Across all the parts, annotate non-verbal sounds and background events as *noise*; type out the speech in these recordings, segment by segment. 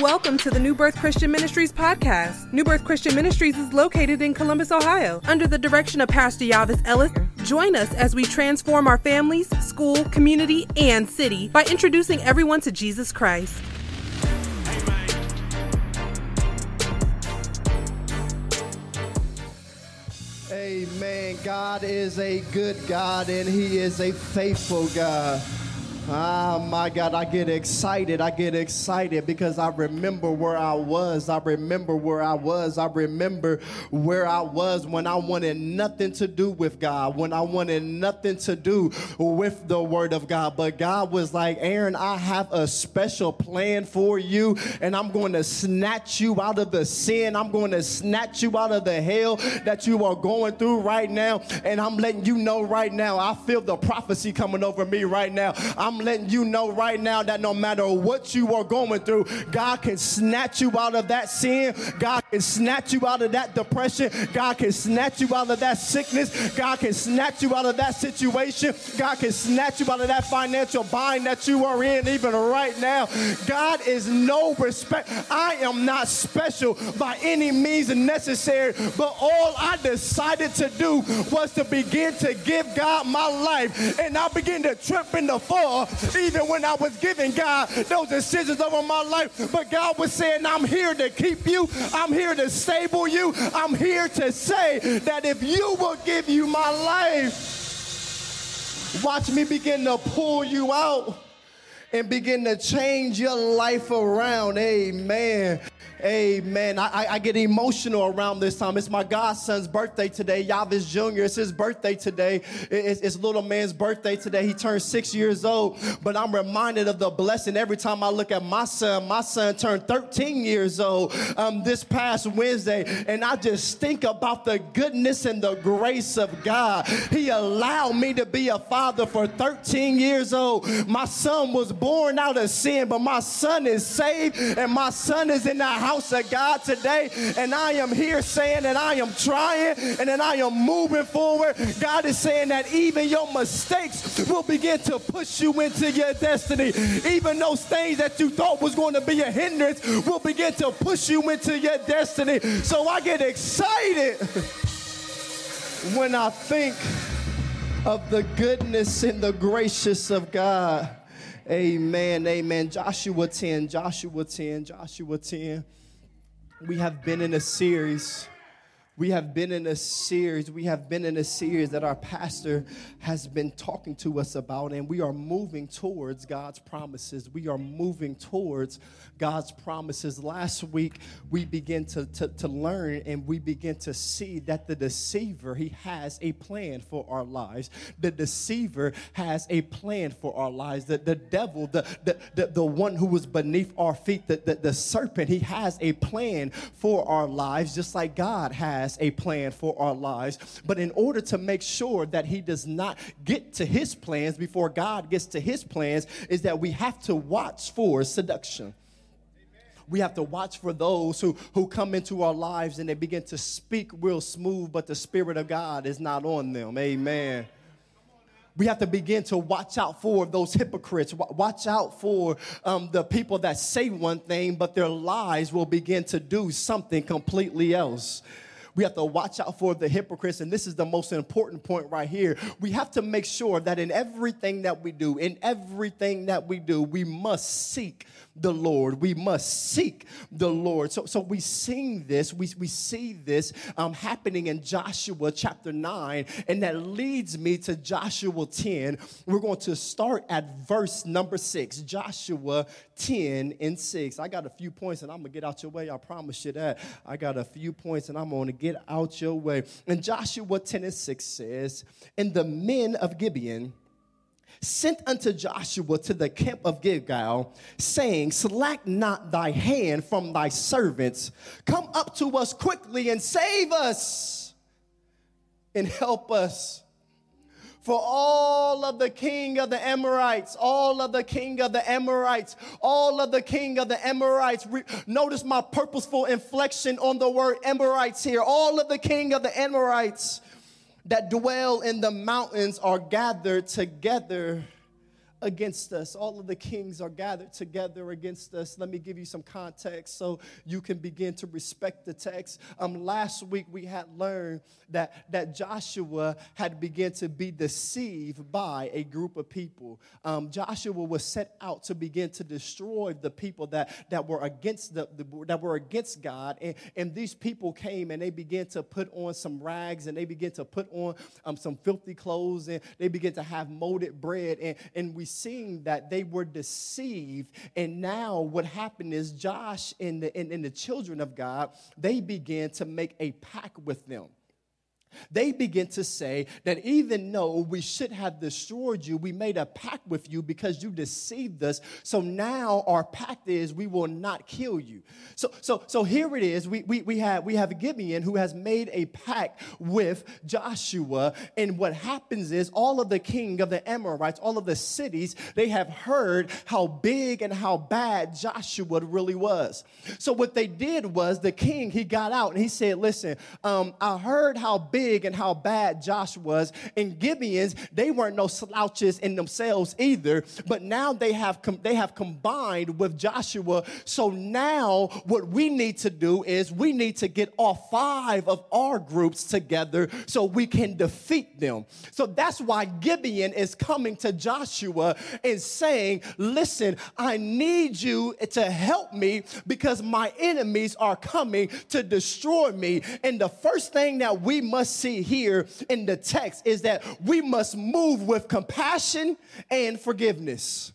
Welcome to the New Birth Christian Ministries podcast. New Birth Christian Ministries is located in Columbus, Ohio, under the direction of Pastor Yavis Ellis. Join us as we transform our families, school, community, and city by introducing everyone to Jesus Christ. Amen. God is a good God and He is a faithful God. Ah, my God, I get excited. I get excited because I remember where I was. I remember where I was. I remember where I was when I wanted nothing to do with God, when I wanted nothing to do with the Word of God. But God was like, Aaron, I have a special plan for you, and I'm going to snatch you out of the sin. I'm going to snatch you out of the hell that you are going through right now. And I'm letting you know right now, I feel the prophecy coming over me right now. I'm letting you know right now that no matter what you are going through, God can snatch you out of that sin. God can snatch you out of that depression. God can snatch you out of that sickness. God can snatch you out of that situation. God can snatch you out of that financial bind that you are in even right now. God is no respect. I am not special by any means necessary, but all I decided to do was to begin to give God my life. And I began to trip in the fall even when I was giving God those decisions over my life. But God was saying, I'm here to keep you, I'm here to stable you, I'm here to say that if you will give you my life, watch me begin to pull you out and begin to change your life around. Amen. Amen. I, I, get emotional around this time. It's my godson's birthday today. Yavis Jr. It's his birthday today. It's, it's little man's birthday today. He turned six years old. But I'm reminded of the blessing every time I look at my son. My son turned 13 years old um, this past Wednesday. And I just think about the goodness and the grace of God. He allowed me to be a father for 13 years old. My son was born out of sin, but my son is saved and my son is in the house house of God today, and I am here saying that I am trying and that I am moving forward. God is saying that even your mistakes will begin to push you into your destiny. Even those things that you thought was going to be a hindrance will begin to push you into your destiny. So I get excited when I think of the goodness and the gracious of God. Amen. Amen. Joshua 10, Joshua 10, Joshua 10 we have been in a series we have been in a series, we have been in a series that our pastor has been talking to us about, and we are moving towards God's promises. We are moving towards God's promises. Last week, we began to, to, to learn and we begin to see that the deceiver, he has a plan for our lives. The deceiver has a plan for our lives. The, the devil, the, the, the, the one who was beneath our feet, the, the, the serpent, he has a plan for our lives, just like God has has a plan for our lives. But in order to make sure that he does not get to his plans before God gets to his plans, is that we have to watch for seduction we have to watch for those who, who come into our lives and they begin to speak real smooth, but the Spirit of God is not on them. Amen. We have to begin to watch out for those hypocrites. Watch out for um, the people that say one thing, but their lives will begin to do something completely else. We have to watch out for the hypocrites. And this is the most important point right here. We have to make sure that in everything that we do, in everything that we do, we must seek the Lord. We must seek the Lord. So, so we sing this, we, we see this um, happening in Joshua chapter 9, and that leads me to Joshua 10. We're going to start at verse number 6. Joshua 10 and 6. I got a few points and I'm going to get out your way. I promise you that. I got a few points and I'm going to get out your way. And Joshua 10 and 6 says, And the men of Gibeon, sent unto Joshua to the camp of Gilgal, saying, Slack not thy hand from thy servants. Come up to us quickly and save us and help us. For all of the king of the Amorites, all of the king of the Amorites, all of the king of the Amorites. Re- notice my purposeful inflection on the word Amorites here. All of the king of the Amorites that dwell in the mountains are gathered together against us. All of the kings are gathered together against us. Let me give you some context so you can begin to respect the text. Um, last week we had learned that, that Joshua had begun to be deceived by a group of people. Um, Joshua was set out to begin to destroy the people that, that were against the, the that were against God. And, and these people came and they began to put on some rags and they began to put on um, some filthy clothes and they began to have molded bread. And, and we seen that they were deceived. And now what happened is Josh and the, and, and the children of God, they began to make a pact with them. They begin to say that even though we should have destroyed you, we made a pact with you because you deceived us. So now our pact is we will not kill you. So, so, so here it is. We, we, we, have, we have Gibeon who has made a pact with Joshua. And what happens is all of the king of the Amorites, all of the cities, they have heard how big and how bad Joshua really was. So what they did was the king, he got out and he said, listen, um, I heard how big big and how bad Josh was. And Gibeons, they weren't no slouches in themselves either, but now they have com- they have combined with Joshua. So now what we need to do is we need to get all five of our groups together so we can defeat them. So that's why Gibeon is coming to Joshua and saying, "Listen, I need you to help me because my enemies are coming to destroy me." And the first thing that we must see here in the text is that we must move with compassion and forgiveness.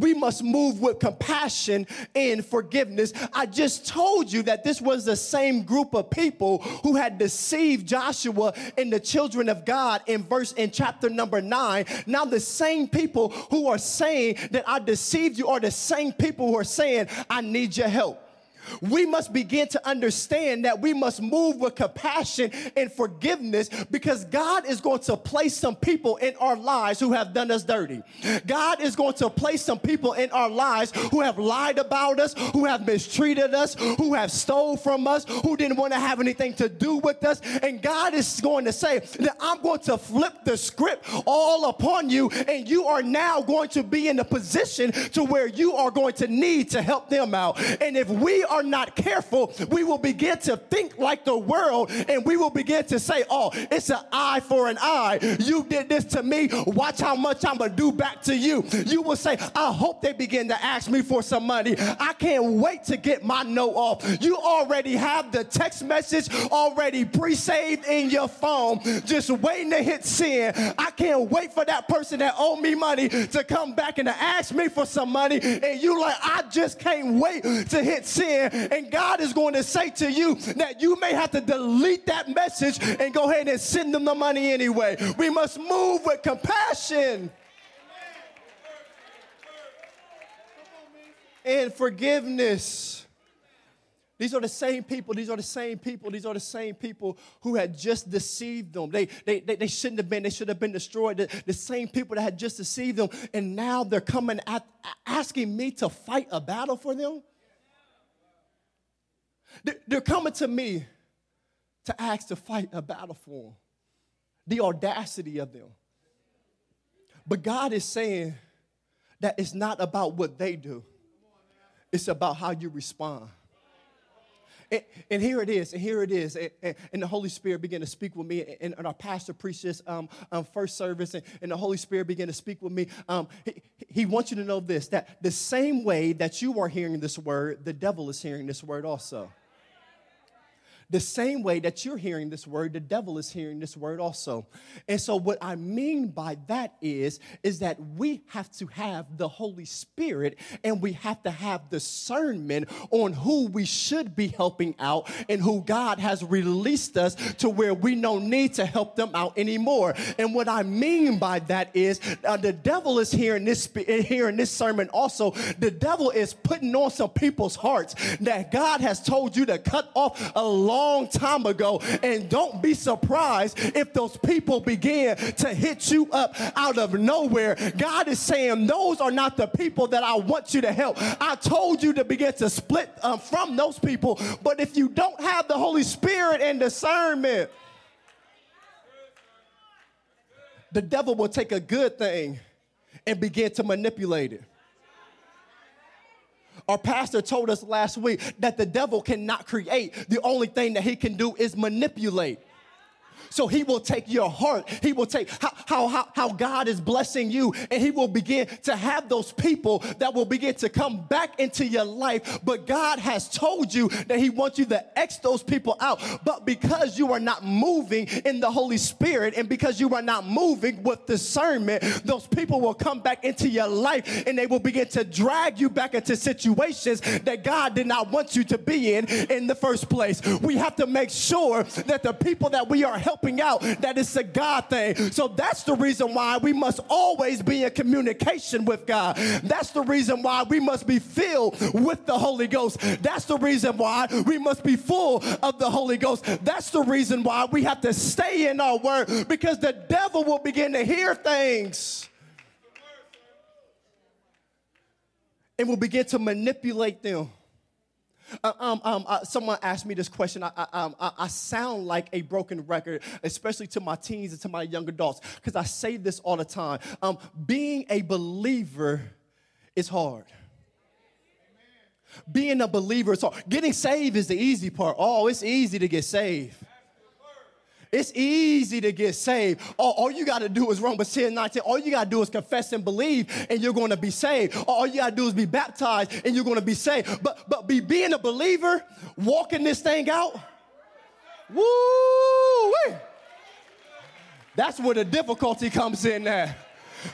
We must move with compassion and forgiveness. I just told you that this was the same group of people who had deceived Joshua and the children of God in verse in chapter number 9. Now the same people who are saying that I deceived you are the same people who are saying I need your help we must begin to understand that we must move with compassion and forgiveness because God is going to place some people in our lives who have done us dirty. God is going to place some people in our lives who have lied about us, who have mistreated us, who have stole from us, who didn't want to have anything to do with us. And God is going to say that I'm going to flip the script all upon you and you are now going to be in a position to where you are going to need to help them out. And if we are not careful, we will begin to think like the world and we will begin to say, oh, it's an eye for an eye. You did this to me. Watch how much I'm going to do back to you. You will say, I hope they begin to ask me for some money. I can't wait to get my note off. You already have the text message already pre saved in your phone, just waiting to hit send. I can't wait for that person that owed me money to come back and to ask me for some money. And you like, I just can't wait to hit send and God is going to say to you that you may have to delete that message and go ahead and send them the money anyway. We must move with compassion. And forgiveness. These are the same people, these are the same people, these are the same people who had just deceived them. They, they, they, they shouldn't have been, they should have been destroyed. The, the, same people that had just deceived them, and now they're coming at, asking me to fight a battle for them. They're coming to me to ask to fight a battle for them. The audacity of them. But God is saying that it's not about what they do, it's about how you respond. And, and, here it is, and here it is. And, and, the Holy Spirit began to speak with me, and, and our pastor preached this um, um, first service, and, and, the Holy Spirit began to speak with me. Um, he, he wants you to know this that the same way that you are hearing this word, the devil is hearing this word also. The same way that you're hearing this word, the devil is hearing this word also. And so what I mean by that is is that we have to have the Holy Spirit and we have to have discernment on who we should be helping out and who God has released us to where we no need to help them out anymore. And what I mean by that is uh, the devil is hearing this hearing this sermon also. The devil is putting on some people's hearts that God has told you to cut off a long long time ago. And don't be surprised if those people begin to hit you up out of nowhere. God is saying, Those are not the people that I want you to help. I told you to begin to split um, from those people. But if you don't have the Holy Spirit and discernment, the devil will take a good thing and begin to manipulate it. Our pastor told us last week that the devil cannot create. The only thing that he can do is manipulate. So he will take your heart. He will take how, how, how, how God is blessing you, and he will begin to have those people that will begin to come back into your life. But God has told you that he wants you to X those people out. But because you are not moving in the Holy Spirit, and because you are not moving with discernment, those people will come back into your life and they will begin to drag you back into situations that God did not want you to be in in the first place. We have to make sure that the people that we are helping helping out that it's a God thing. So that's the reason why we must always be in communication with God. That's the reason why we must be filled with the Holy Ghost. That's the reason why we must be full of the Holy Ghost. That's the reason why we have to stay in our word because the devil will begin to hear things. And will begin to manipulate them. Uh, um, um, uh, someone asked me this question. I, I, um, I, sound like a broken record, especially to my teens and to my young adults, because I say this all the time. Um, being a believer is hard. Being a believer is hard. Getting saved is the easy part. Oh, it's easy to get saved. It's easy to get saved. All, all you got to do is Romans 10 19. All you got to do is confess and believe, and you're going to be saved. All you got to do is be baptized, and you're going to be saved. But, but be being a believer, walking this thing out, woo! That's where the difficulty comes in there.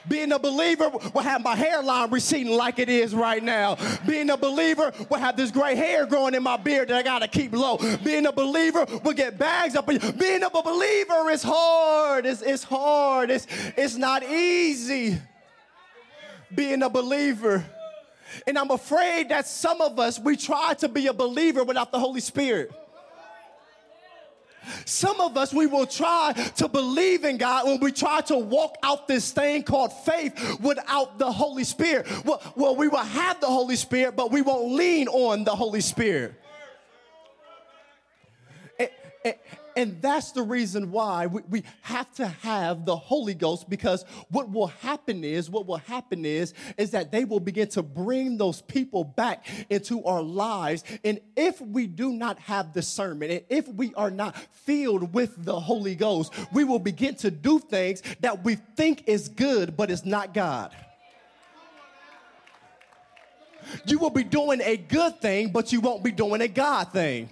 Being a believer will have my hairline receding like it is right now. Being a believer will have this gray hair growing in my beard that I gotta keep low. Being a believer will get bags up. Being a believer is hard. It's, it's hard. It's, it's not easy. Being a believer. And I'm afraid that some of us, we try to be a believer without the Holy Spirit. Some of us, we will try to believe in God when we try to walk out this thing called faith without the Holy Spirit. Well, well we will have the Holy Spirit, but we won't lean on the Holy Spirit. And that's the reason why we, we have to have the Holy Ghost because what will happen is, what will happen is, is that they will begin to bring those people back into our lives. And if we do not have discernment, and if we are not filled with the Holy Ghost, we will begin to do things that we think is good, but it's not God. You will be doing a good thing, but you won't be doing a God thing.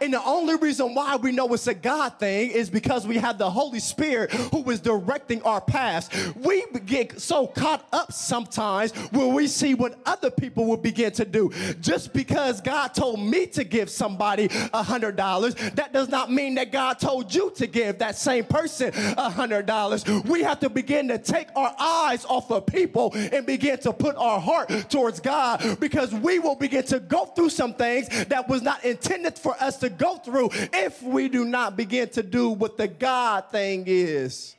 And the only reason why we know it's a God thing is because we have the Holy Spirit who is directing our paths. We get so caught up sometimes when we see what other people will begin to do. Just because God told me to give somebody a hundred dollars, that does not mean that God told you to give that same person a hundred dollars. We have to begin to take our eyes off of people and begin to put our heart towards God because we will begin to go through some things that was not intended for us us to go through if we do not begin to do what the God thing is.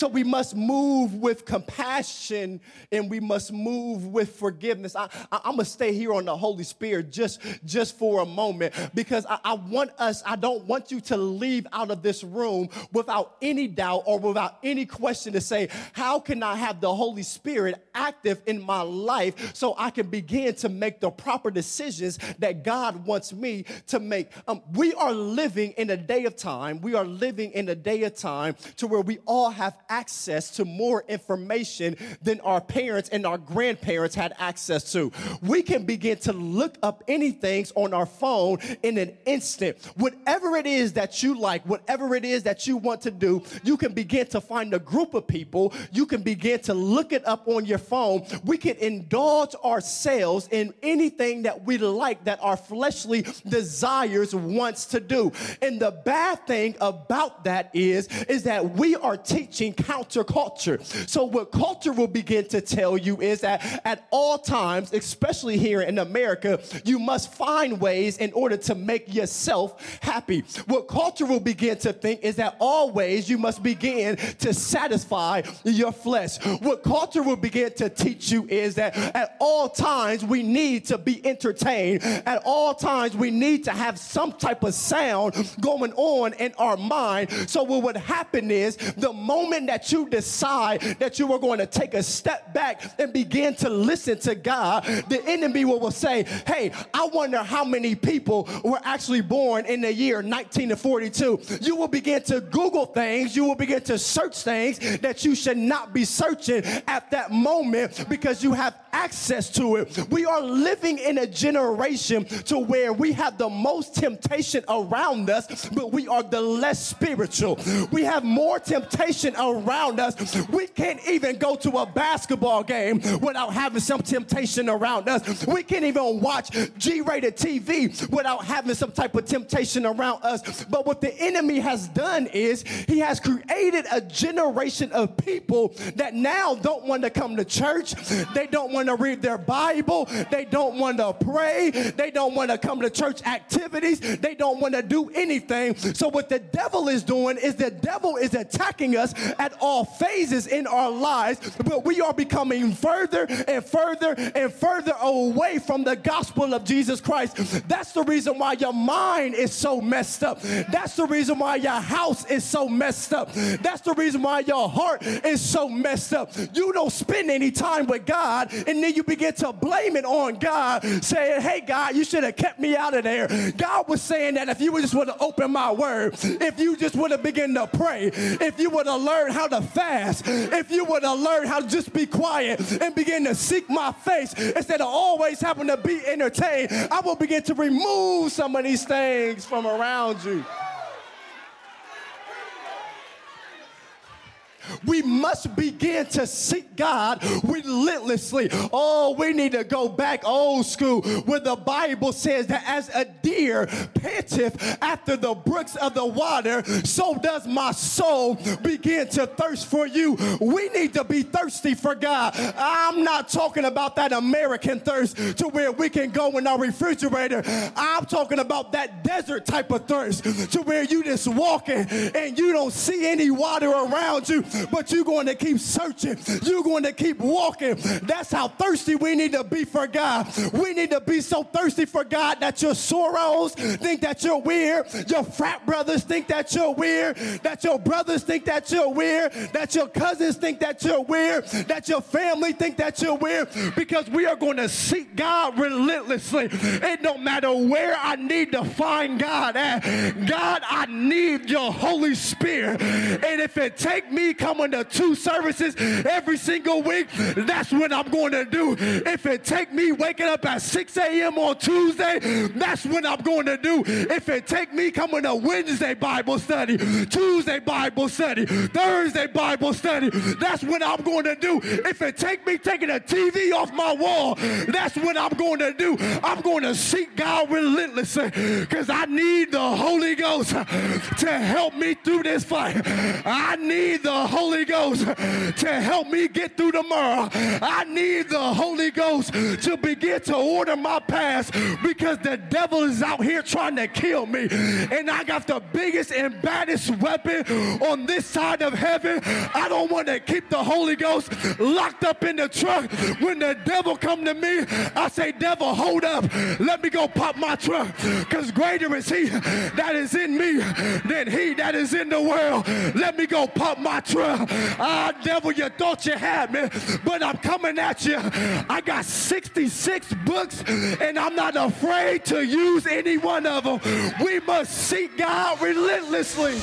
So we must move with compassion and we must move with forgiveness. I, am gonna stay here on the Holy Spirit just, just for a moment because I, I want us, I don't want you to leave out of this room without any doubt or without any question to say, how can I have the Holy Spirit active in my life so I can begin to make the proper decisions that God wants me to make? Um, we are living in a day of time, we are living in a day of time to where we all have access to more information than our parents and our grandparents had access to. We can begin to look up anything on our phone in an instant. Whatever it is that you like, whatever it is that you want to do, you can begin to find a group of people. You can begin to look it up on your phone. We can indulge ourselves in anything that we like that our fleshly desires wants to do. And the bad thing about that is is that we are teaching counterculture. So, what culture will begin to tell you is that at all times, especially here in America, you must find ways in order to make yourself happy. What culture will begin to think is that always you must begin to satisfy your flesh. What culture will begin to teach you is that at all times we need to be entertained. At all times we need to have some type of sound going on in our mind. So what would happen is the moment that you decide that you are going to take a step back and begin to listen to God, the enemy will, will say, Hey, I wonder how many people were actually born in the year 1942. You will begin to Google things, you will begin to search things that you should not be searching at that moment because you have access to it. We are living in a generation to where we have the most temptation around us, but we are the less spiritual. We have more temptation around us. We can't even go to a basketball game without having some temptation around us. We can't even watch G rated TV without having some type of temptation around us. But what the enemy has done is he has created a generation of people that now don't want to come to church. They don't want to read their Bible. They don't want to pray. They don't want to come to church activities. They don't want to do anything. So, what the devil is doing is the devil is attacking us at all phases in our lives, but we are becoming further and further and further away from the gospel of Jesus Christ. That's the reason why your mind is so messed up. That's the reason why your house is so messed up. That's the reason why your heart is so messed up. You don't spend any time with God, and then you begin to blame it on God, saying, Hey, God, you should have kept me out of there. God was saying that if you just would have opened my word, if you just would have begun to pray, if you would have learned how to fast, if you would have learned how to just be quiet and begin to seek my face instead of always having to be entertained, I will begin to remove some of these things from around you. We must begin to seek God relentlessly. Oh, we need to go back old school where the Bible says that as a deer panteth after the brooks of the water, so does my soul begin to thirst for you. We need to be thirsty for God. I'm not talking about that American thirst to where we can go in our refrigerator. I'm talking about that desert type of thirst to where you just walking and you don't see any water around you, but you're going to keep searching. You're going to keep walking. That's how thirsty we need to be for God. We need to be so thirsty for God that your sorors think that you're weird, your frat brothers think that you're weird, that your brothers think that you're weird, that your cousins think that you're weird, that your family think that you're weird, because we are going to seek God relentlessly. It don't matter where I need to find God at. God, I need your Holy Spirit. And if it take me coming to two services every single week, that's what I'm going to do. If it take me waking up at 6 a.m. on Tuesday, that's what I'm going to do. If it take me coming to Wednesday Bible study, Tuesday Bible study, Thursday Bible study, that's what I'm going to do. If it take me taking a TV off my wall, that's what I'm going to do. I'm going to seek God relentlessly because I need the Holy Ghost to help me through this fight. I need the Holy Ghost to help me get through tomorrow. I need the Holy Ghost to begin to order my paths because the devil is out here trying to kill me. And I got the biggest and baddest weapon on this side of heaven. I don't want to keep the Holy Ghost locked up in the truck. When the devil come to me, I say, devil, hold up. Let me go pop my truck. Because greater is he that is in me than he that is in the world. Let me go pop my truck. Ah, devil, you thought you had me, but I'm coming at you. I got 66 books and I'm not afraid to use any one of them. We must seek God relentlessly.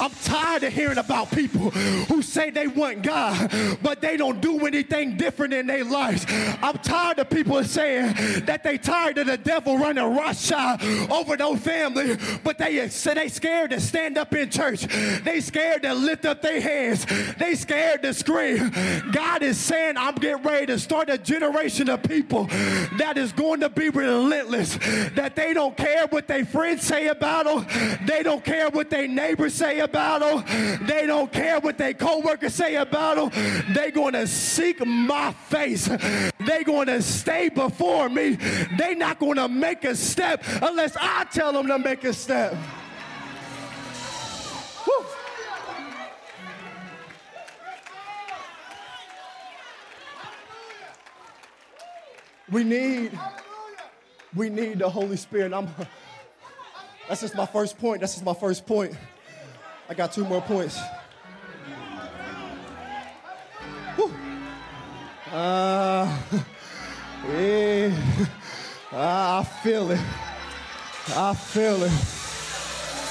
I'm tired of hearing about people who say they want God, but they don't do anything different in their lives. I'm tired of people saying that they tired of the devil running roughshod over their family, but they they scared to stand up in church. They scared to lift up their hands. They scared to scream. God is saying, I'm getting ready to start a generation of people that is going to be relentless. That they don't care what their friends say about them. They don't care what their neighbors say about them. They don't care what their coworkers say about them. They're going to seek my face. They're going to stay before me. They're not going to make a step unless I tell them to make a step. We need, we need the Holy Spirit. I'm, That's just my first point. That's just my first point. I got two more points. Whew. Uh, *laughs* yeah. I feel it. I feel it.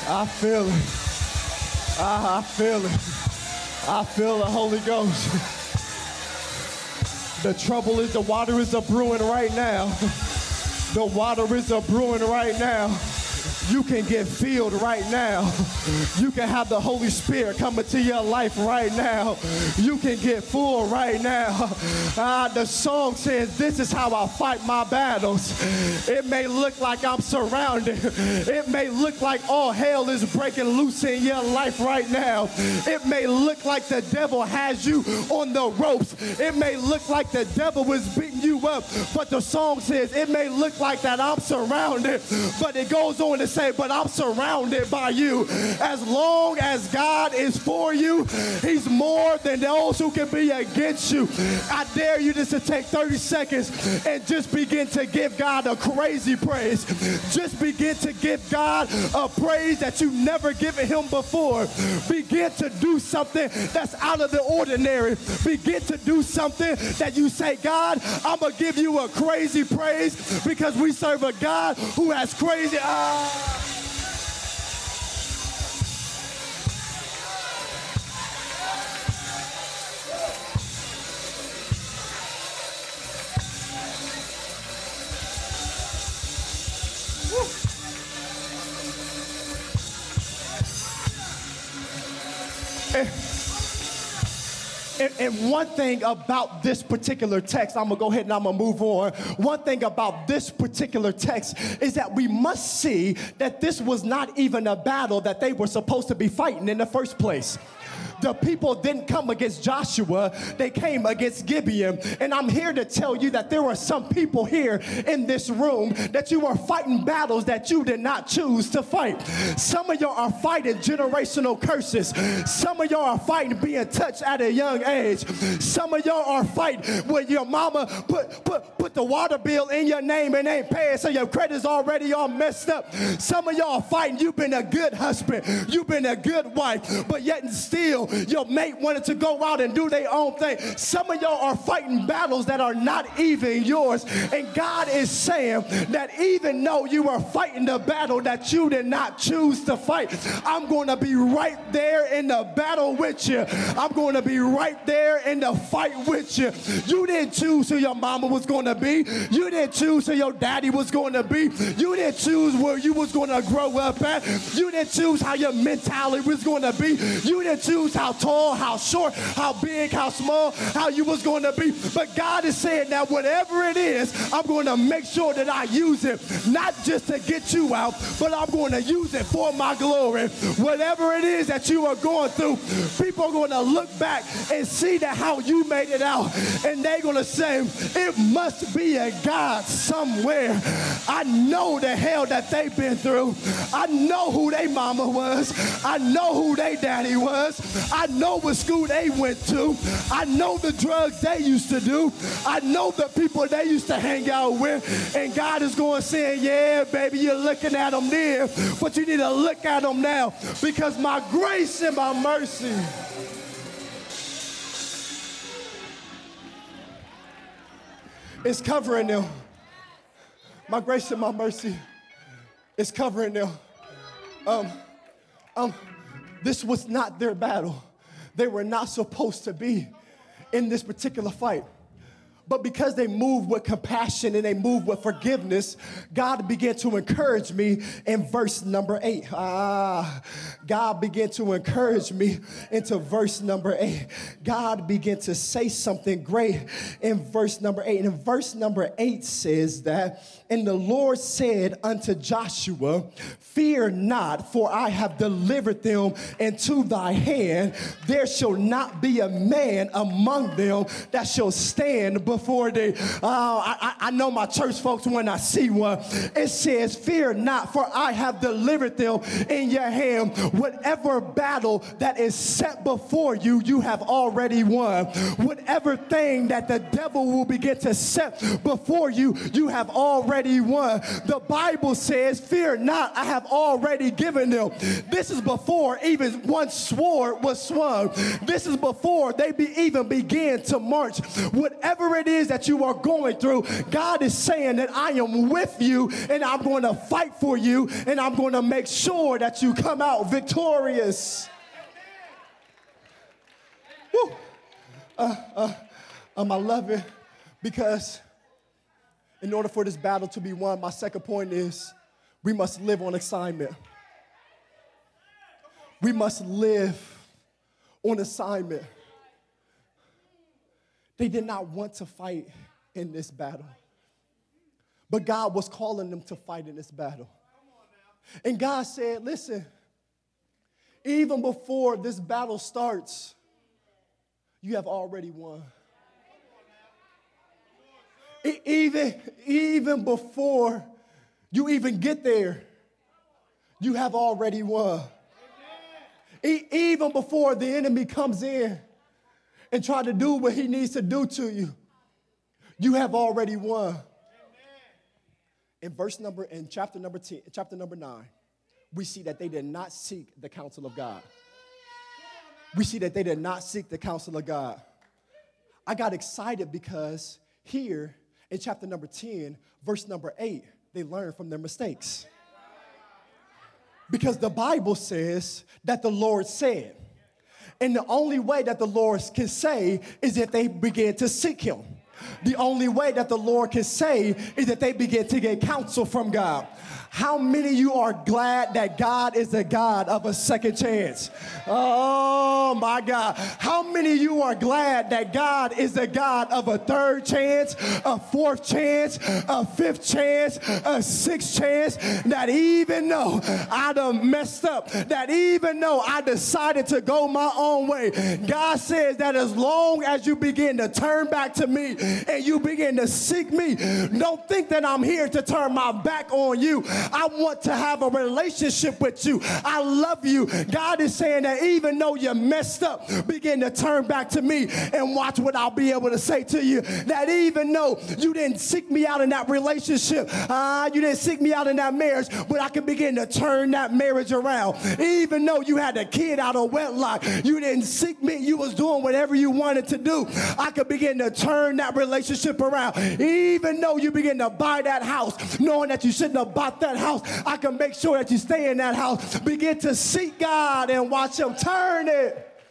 I feel it. I feel it. I feel the Holy Ghost. The trouble is the water is a brewing right now. The water is a brewing right now. You can get filled right now. You can have the Holy Spirit come into your life right now. You can get full right now. Ah, the song says, This is how I fight my battles. It may look like I'm surrounded. It may look like all hell is breaking loose in your life right now. It may look like the devil has you on the ropes. It may look like the devil is beating you up. But the song says, It may look like that I'm surrounded. But it goes on to say, But I'm surrounded by you. As long as God is for you, He's more than those who can be against you. I dare you just to take 30 seconds and just begin to give God a crazy praise. Just begin to give God a praise that you've never given Him before. Begin to do something that's out of the ordinary. Begin to do something that you say, God, I'm going to give you a crazy praise because we serve a God who has crazy. Ah. And, and, one thing about this particular text, I'm gonna go ahead and I'm gonna move on. One thing about this particular text is that we must see that this was not even a battle that they were supposed to be fighting in the first place the people didn't come against Joshua, they came against Gibeon. And I'm here to tell you that there are some people here in this room that you are fighting battles that you did not choose to fight. Some of y'all are fighting generational curses. Some of y'all are fighting being touched at a young age. Some of y'all are fighting when your mama put, put, put the water bill in your name and ain't paying, so your credit's already all messed up. Some of y'all are fighting, you've been a good husband, you've been a good wife, but yet and still your mate wanted to go out and do their own thing. Some of y'all are fighting battles that are not even yours. And God is saying that even though you are fighting the battle that you did not choose to fight, I'm going to be right there in the battle with you. I'm going to be right there in the fight with you. You didn't choose who your mama was going to be. You didn't choose who your daddy was going to be. You didn't choose where you was going to grow up at. You didn't choose how your mentality was going to be. You didn't choose how tall, how short, how big, how small, how you was going to be. But God is saying that whatever it is, I'm going to make sure that I use it, not just to get you out, but I'm going to use it for my glory. Whatever it is that you are going through, people are going to look back and see that how you made it out. And they're going to say, it must be a God somewhere. I know the hell that they've been through. I know who their mama was. I know who their daddy was. I know what school they went to. I know the drugs they used to do. I know the people they used to hang out with. And God is going saying, yeah, baby, you're looking at them there, but you need to look at them now because my grace and my mercy. is covering them. My grace and my mercy is covering them. Um, um, this was not their battle. They were not supposed to be in this particular fight. But because they moved with compassion and they moved with forgiveness, God began to encourage me in verse number eight. Ah, God began to encourage me into verse number eight. God began to say something great in verse number eight. And verse number eight says that, and the Lord said unto Joshua, Fear not, for I have delivered them into thy hand. There shall not be a man among them that shall stand before thee. Uh, I, I know my church folks when I see one. It says, Fear not, for I have delivered them in your hand. Whatever battle that is set before you, you have already won. Whatever thing that the devil will begin to set before you, you have already won. The Bible says, Fear not, I have already given them. This is before even one sword was swung. This is before they be, even began to march. Whatever it is that you are going through, God is saying that I am with you and I'm going to fight for you and I'm going to make sure that you come out victorious. Woo. Uh, uh, um, I love it because in order for this battle to be won, my second point is we must live on assignment. We must live on assignment. They did not want to fight in this battle. But God was calling them to fight in this battle. And God said, Listen, even before this battle starts, you have already won. Even, even before you even get there, you have already won. Even before the enemy comes in and try to do what he needs to do to you, you have already won. In verse number, in chapter number 10, chapter number 9, we see that they did not seek the counsel of God. We see that they did not seek the counsel of God. I got excited because here in chapter number 10, verse number 8, they learned from their mistakes. Because the Bible says that the Lord said. And the only way that the Lord can say is if they begin to seek Him. The only way that the Lord can say is that they begin to get counsel from God. How many of you are glad that God is a God of a second chance? Oh my God. How many of you are glad that God is a God of a third chance, a fourth chance, a fifth chance, a sixth chance? That even though I done messed up, that even though I decided to go my own way, God says that as long as you begin to turn back to me and you begin to seek me, don't think that I'm here to turn my back on you. I want to have a relationship with you. I love you. God is saying that even though you messed up, begin to turn back to me and watch what I'll be able to say to you. That even though you didn't seek me out in that relationship, uh, you didn't seek me out in that marriage, but I can begin to turn that marriage around. Even though you had a kid out of wedlock, you didn't seek me, you was doing whatever you wanted to do. I could begin to turn that relationship around. Even though you begin to buy that house, knowing that you shouldn't have bought that house, I can make sure that you stay in that house. Begin to seek God and watch Him turn it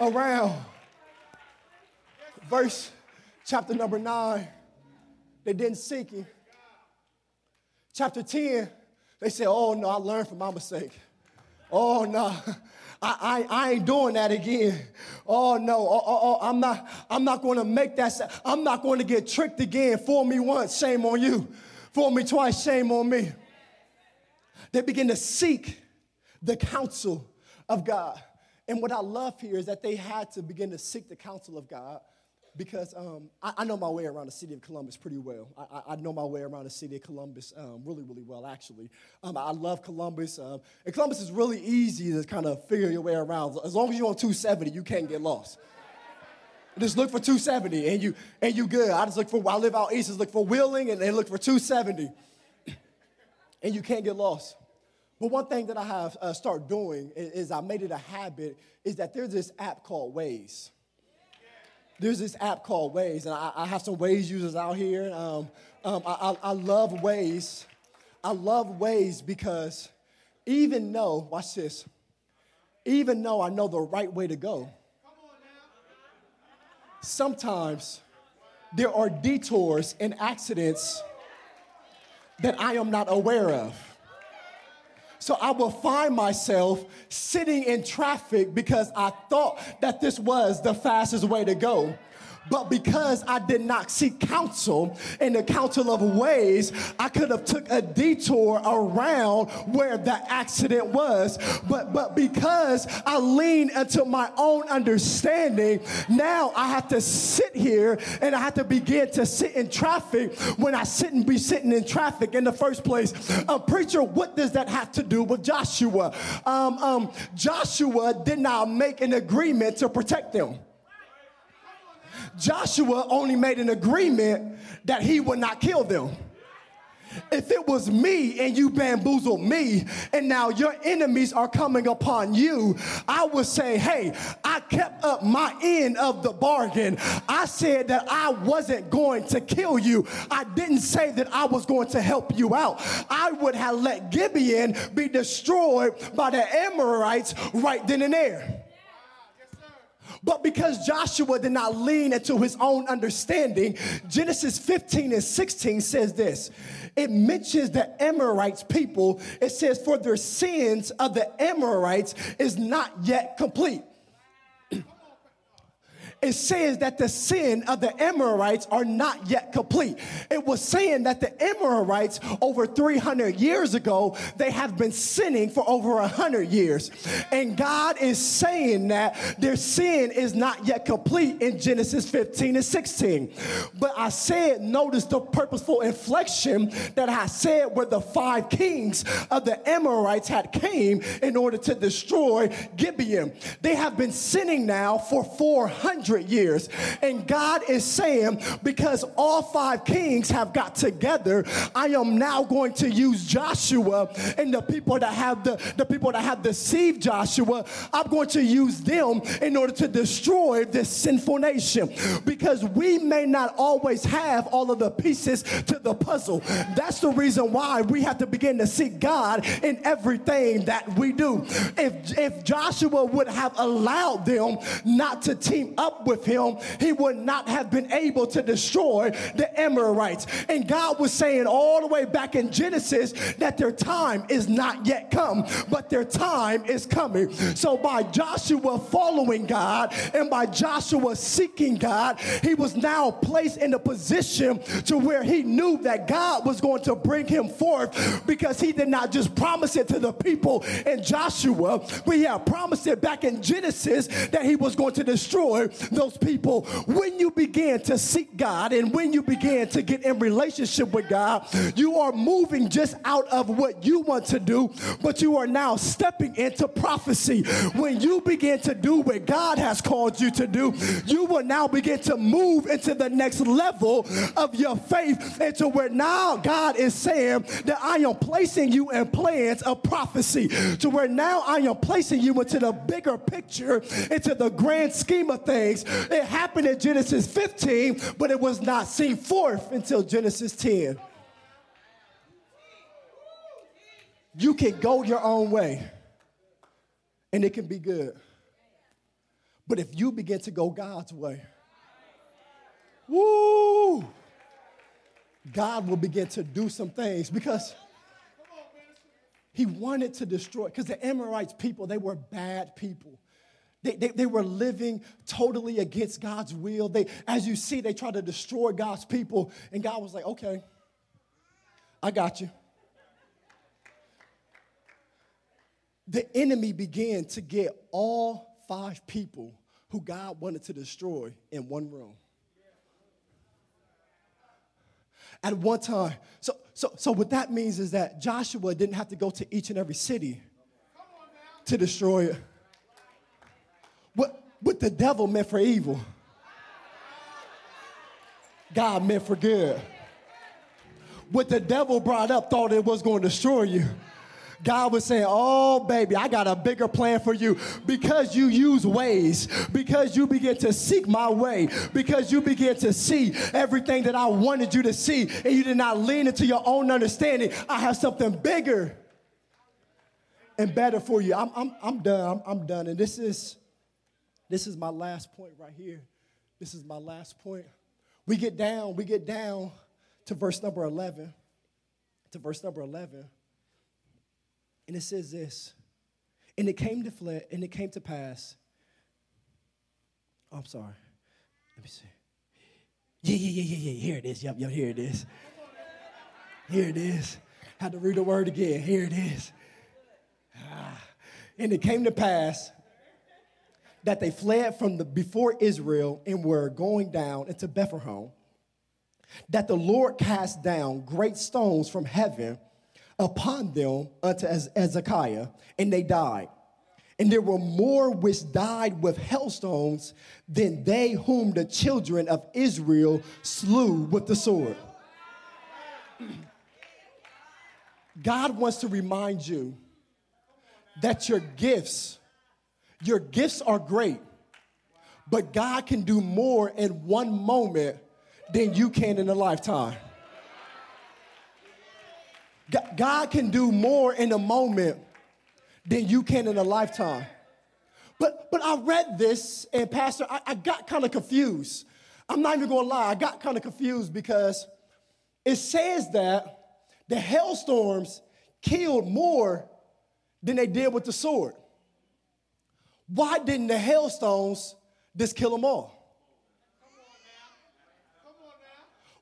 around. Verse chapter number nine, they didn't seek Him. Chapter 10, they said, Oh no, I learned from my mistake. Oh no. *laughs* I, I, I, ain't doing that again. Oh no, oh, oh, oh, I'm not, I'm not gonna make that, I'm not gonna get tricked again. For me once, shame on you. For me twice, shame on me. They begin to seek the counsel of God. And what I love here is that they had to begin to seek the counsel of God because um, I, I, know my way around the city of Columbus pretty well. I, I know my way around the city of Columbus um, really, really well, actually. Um, I love Columbus. Um, and Columbus is really easy to kind of figure your way around. As long as you're on 270, you can't get lost. Just look for 270 and you and you good. I just look for I live out east, just look for Wheeling and they look for 270. *laughs* and you can't get lost. But one thing that I have uh, started doing is, is I made it a habit is that there's this app called Waze there's this app called Waze, and I, I have some Waze users out here. Um, um, I, I, love Waze. I love Waze because even though, watch this, even though I know the right way to go, sometimes there are detours and accidents that I am not aware of. So I will find myself sitting in traffic because I thought that this was the fastest way to go. But because I did not seek counsel in the counsel of Waze, I could have took a detour around where the accident was. But but because I leaned into my own understanding, now I have to sit here and I have to begin to sit in traffic when I shouldn't be sitting in traffic in the first place. A preacher, what does that have to do with Joshua? Um, um, Joshua did not make an agreement to protect them. Joshua only made an agreement that he would not kill them. If it was me and you bamboozled me, and now your enemies are coming upon you, I would say, Hey, I kept up my end of the bargain. I said that I wasn't going to kill you. I didn't say that I was going to help you out. I would have let Gibeon be destroyed by the Amorites right then and there. But because Joshua did not lean into his own understanding, Genesis 15 and 16 says this. It mentions the Amorites people. It says, For their sins of the Amorites is not yet complete it says that the sin of the Amorites are not yet complete. It was saying that the Amorites over 300 years ago, they have been sinning for over 100 years. And God is saying that their sin is not yet complete in Genesis 15 and 16. But I said, notice the purposeful inflection that I said where the five kings of the Amorites had came in order to destroy Gibeon. They have been sinning now for 400 years. And God is saying, because all five kings have got together, I am now going to use Joshua and the people that have the, the people that have deceived Joshua, I'm going to use them in order to destroy this sinful nation. Because we may not always have all of the pieces to the puzzle. That's the reason why we have to begin to seek God in everything that we do. If if Joshua would have allowed them not to team up with him, he would not have been able to destroy the Amorites. And God was saying all the way back in Genesis that their time is not yet come, but their time is coming. So by Joshua following God and by Joshua seeking God, he was now placed in a position to where he knew that God was going to bring him forth because he did not just promise it to the people in Joshua, but he had promised it back in Genesis that he was going to destroy those people, when you begin to seek God and when you begin to get in relationship with God, you are moving just out of what you want to do, but you are now stepping into prophecy. When you begin to do what God has called you to do, you will now begin to move into the next level of your faith into where now God is saying that I am placing you in plans of prophecy to where now I am placing you into the bigger picture, into the grand scheme of things it happened in Genesis 15, but it was not seen forth until Genesis 10. You can go your own way, and it can be good. But if you begin to go God's way, woo, God will begin to do some things because he wanted to destroy, because the Amorites people, they were bad people. They, they, they, were living totally against God's will. They, as you see, they tried to destroy God's people. And God was like, okay, I got you. The enemy began to get all five people who God wanted to destroy in one room. At one time. So, so, so what that means is that Joshua didn't have to go to each and every city to destroy it. What the devil meant for evil, God meant for good. What the devil brought up thought it was going to destroy you. God was saying, Oh, baby, I got a bigger plan for you because you use Waze, because you begin to seek my way, because you begin to see everything that I wanted you to see, and you did not lean into your own understanding. I have something bigger and better for you. I'm, I'm, I'm done. I'm, I'm done. And this is this is my last point right here. This is my last point. We get down, we get down to verse number 11. To verse number 11. And it says this. And it came to and it came to pass. Oh, I'm sorry. Let me see. Yeah, yeah, yeah, yeah, yeah. Here it is. Yep, yep, here it is. Here it is. Had to read the word again. Here it is. Ah. And it came to pass that they fled from the before Israel and were going down into Bethlehem. That the Lord cast down great stones from heaven upon them unto Azekah, and they died. And there were more which died with hailstones than they whom the children of Israel slew with the sword. God wants to remind you that your gifts, your gifts are great, but God can do more in one moment than you can in a lifetime. God can do more in a moment than you can in a lifetime. But, but I read this, and Pastor, I, I got kind of confused. I'm not even gonna lie, I got kind of confused because it says that the hailstorms killed more than they did with the sword. Why didn't the hailstones just kill them all?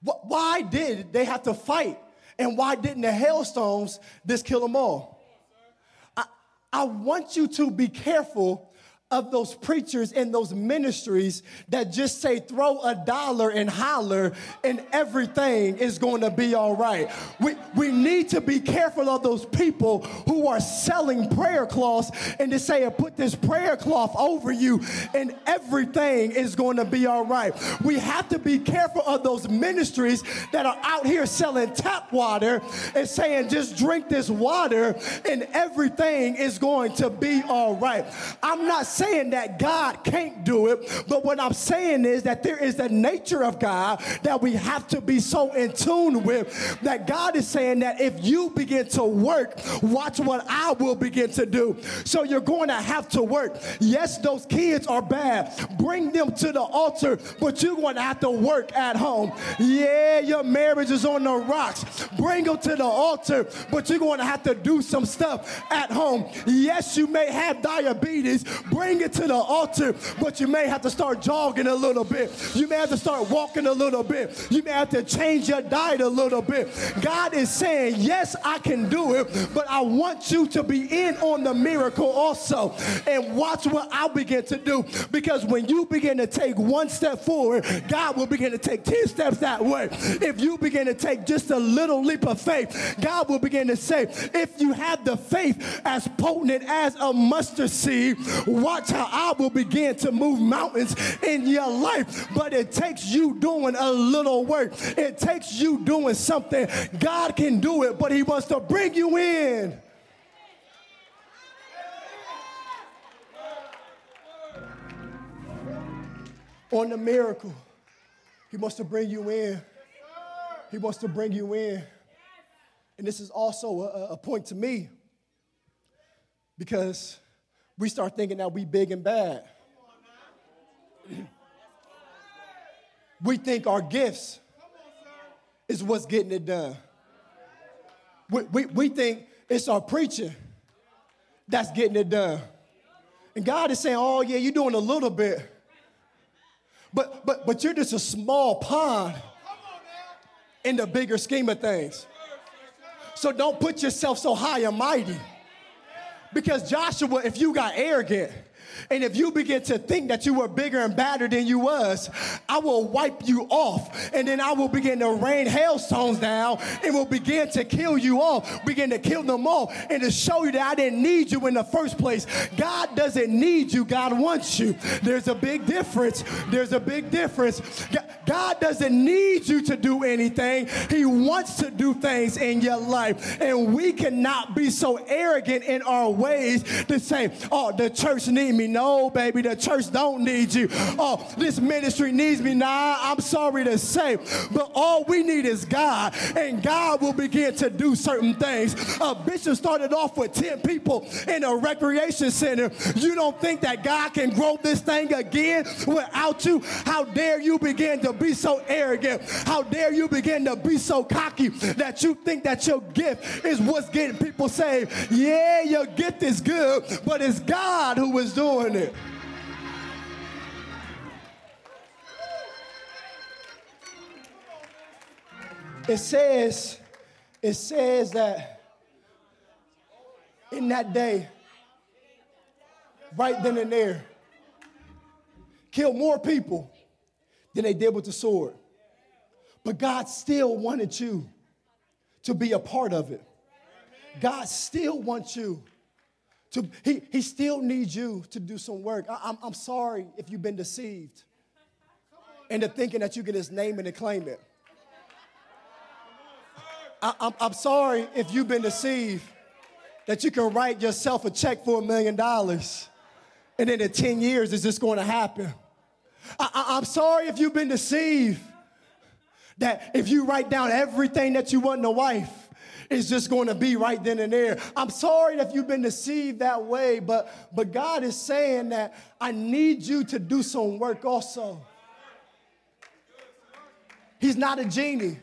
Why did they have to fight? And why didn't the hailstones just kill them all? I, I want you to be careful of those preachers and those ministries that just say throw a dollar and holler and everything is going to be all right. We, we need to be careful of those people who are selling prayer cloths and to say put this prayer cloth over you and everything is going to be all right. We have to be careful of those ministries that are out here selling tap water and saying just drink this water and everything is going to be all right. I'm not saying that God can't do it, but what I'm saying is that there is the nature of God that we have to be so in tune with that God is saying that if you begin to work, watch what I will begin to do. So you're going to have to work. Yes, those kids are bad. Bring them to the altar, but you're going to have to work at home. Yeah, your marriage is on the rocks. Bring them to the altar, but you're going to have to do some stuff at home. Yes, you may have diabetes. Bring bring it to the altar, but you may have to start jogging a little bit. You may have to start walking a little bit. You may have to change your diet a little bit. God is saying, Yes, I can do it, but I want you to be in on the miracle also and watch what I'll begin to do. Because when you begin to take one step forward, God will begin to take 10 steps that way. If you begin to take just a little leap of faith, God will begin to say, If you have the faith as potent as a mustard seed, watch how I will begin to move mountains in your life. But it takes you doing a little work, it takes you doing something. God can do it, but He wants to bring you in. On the miracle, He wants to bring you in. He wants to bring you in. And this is also a, a point to me because we start thinking that we big and bad. we think our gifts is what's getting it done. We, we, we think it's our preaching that's getting it done. And God is saying, oh, yeah, you're doing a little bit. But, but, but you're just a small pond in the bigger scheme of things. So don't put yourself so high and mighty. Because Joshua, if you got arrogant, and if you begin to think that you were bigger and badder than you was, I will wipe you off. And then I will begin to rain hailstones down and will begin to kill you all, begin to kill them all, and to show you that I didn't need you in the first place. God doesn't need you, God wants you. There's a big difference. There's a big difference. God doesn't need you to do anything, He wants to do things in your life. And we cannot be so arrogant in our ways to say, oh, the church need me no, baby, the church don't need you. Oh, this ministry needs me. Nah, I'm sorry to say, but all we need is God, and God will begin to do certain things. A bishop started off with 10 people in a recreation center. You don't think that God can grow this thing again without you? How dare you begin to be so arrogant? How dare you begin to be so cocky that you think that your gift is what's getting people saved? Yeah, your gift is good, but it's God who is doing doing it. It says, it says that in that day, right then and there, killed more people than they did with the sword. But God still wanted you to be a part of it. God still wants you to, he, he still needs you to do some work. I, I'm, I'm sorry if you've been deceived into thinking that you can just name it and claim it. I, I'm, I'm sorry if you've been deceived that you can write yourself a check for a million dollars and then in 10 years it's just going to happen. I, am sorry if you've been deceived that if you write down everything that you want in a wife, it's just going to be right then and there. I'm sorry if you've been deceived that way, but, but God is saying that I need you to do some work also. He's not a genie.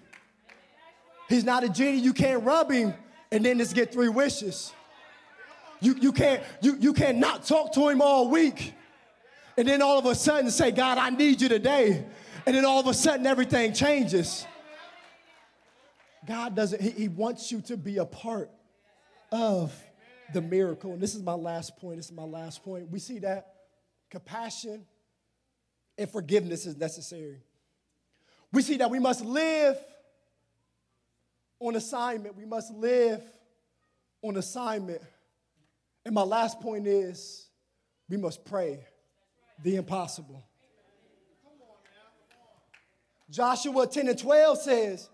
He's not a genie. You can't rub him and then just get three wishes. You, you, can't, you, you can't not talk to him all week and then all of a sudden say, God, I need you today. And then all of a sudden everything changes. God doesn't, he, he wants you to be a part of the miracle. And this is my last point. This is my last point. We see that compassion and forgiveness is necessary. We see that we must live on assignment. We must live on assignment. And my last point is we must pray the impossible. Joshua 10 and 12 says,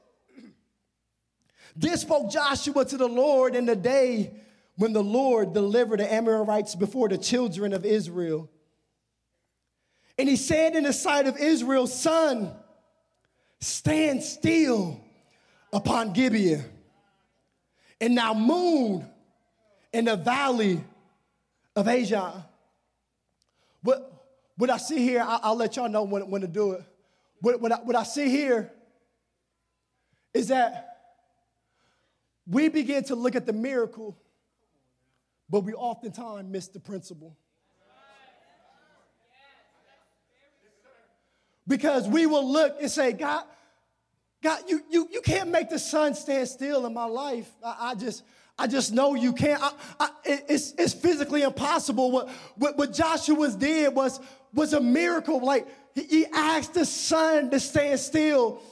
This spoke Joshua to the Lord in the day when the Lord delivered the Amorites before the children of Israel. And he said in the sight of Israel, Sun, stand still upon Gibeon. And now moon in the valley of Ajalon. What, what I see here, I, will let y'all know when, when to do it. What, what, I, what I see here is that we begin to look at the miracle, but we oftentimes miss the principle. Because we will look and say, God, God, you, you, you can't make the sun stand still in my life. I, I just, I just know you can't. I, I, it's, it's physically impossible. What, what, what Joshua did was, was a miracle. Like he asked the sun to stand still.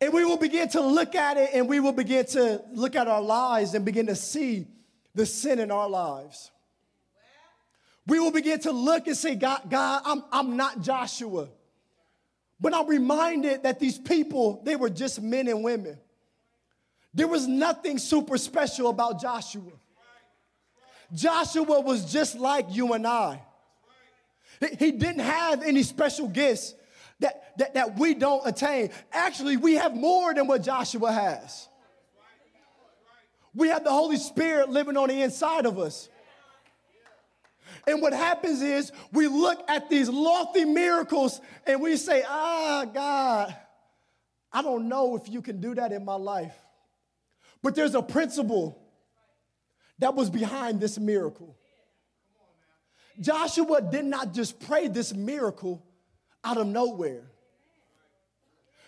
And we will begin to look at it and we will begin to look at our lives and begin to see the sin in our lives. We will begin to look and say, God, God, I'm, I'm not Joshua. But I'm reminded that these people, they were just men and women. There was nothing super special about Joshua. Joshua was just like you and I. He didn't have any special gifts that, that, that we don't attain. Actually, we have more than what Joshua has. We have the Holy Spirit living on the inside of us. And what happens is we look at these lofty miracles and we say, ah, God, I don't know if you can do that in my life. But there's a principle that was behind this miracle. Joshua did not just pray this miracle out of nowhere.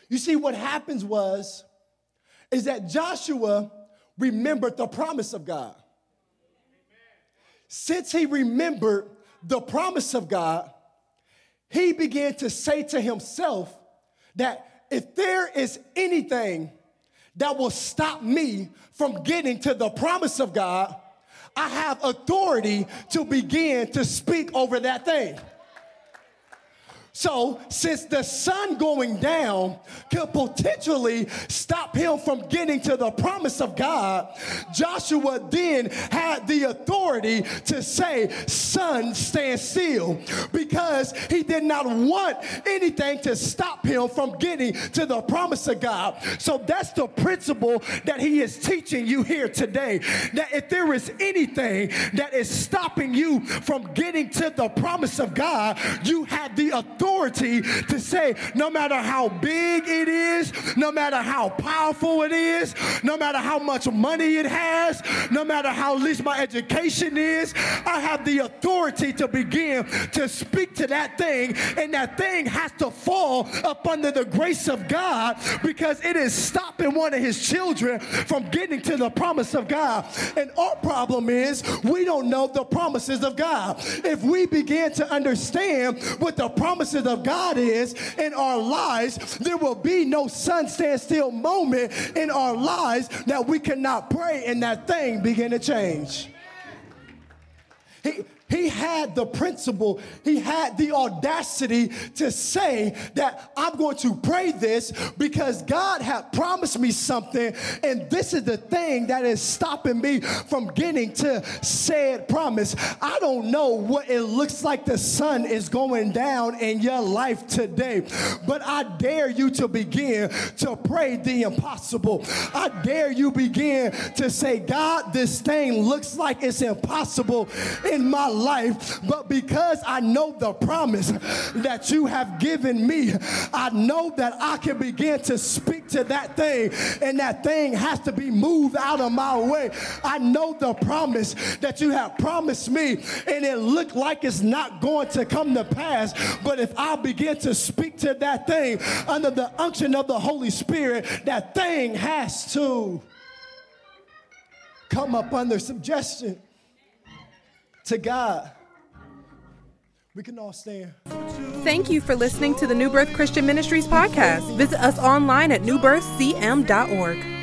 You see, what happens was, is that Joshua remembered the promise of God. Since he remembered the promise of God, he began to say to himself that if there is anything that will stop me from getting to the promise of God, I have authority to begin to speak over that thing. So, since the sun going down could potentially stop him from getting to the promise of God, Joshua then had the authority to say, Sun, stand still, because he did not want anything to stop him from getting to the promise of God. So, that's the principle that he is teaching you here today. That if there is anything that is stopping you from getting to the promise of God, you have the authority authority to say, no matter how big it is, no matter how powerful it is, no matter how much money it has, no matter how least my education is, I have the authority to begin to speak to that thing, and that thing has to fall up under the grace of God because it is stopping one of his children from getting to the promise of God. And our problem is we don't know the promises of God. If we begin to understand what the promises of God is in our lives, there will be no sun stand still moment in our lives that we cannot pray and that thing begin to change. He, he had the principle, he had the audacity to say that I'm going to pray this because God had promised me something, and this is the thing that is stopping me from getting to said promise. I don't know what it looks like the sun is going down in your life today, but I dare you to begin to pray the impossible. I dare you begin to say, God, this thing looks like it's impossible in my life, but because I know the promise that you have given me, I know that I can begin to speak to that thing, and that thing has to be moved out of my way. I know the promise that you have promised me, and it looked like it's not going to come to pass. But if I begin to speak to that thing under the unction of the Holy Spirit, that thing has to come up under suggestion to God. We can all stand. Thank you for listening to the New Birth Christian Ministries podcast. Visit us online at newbirthcm.org.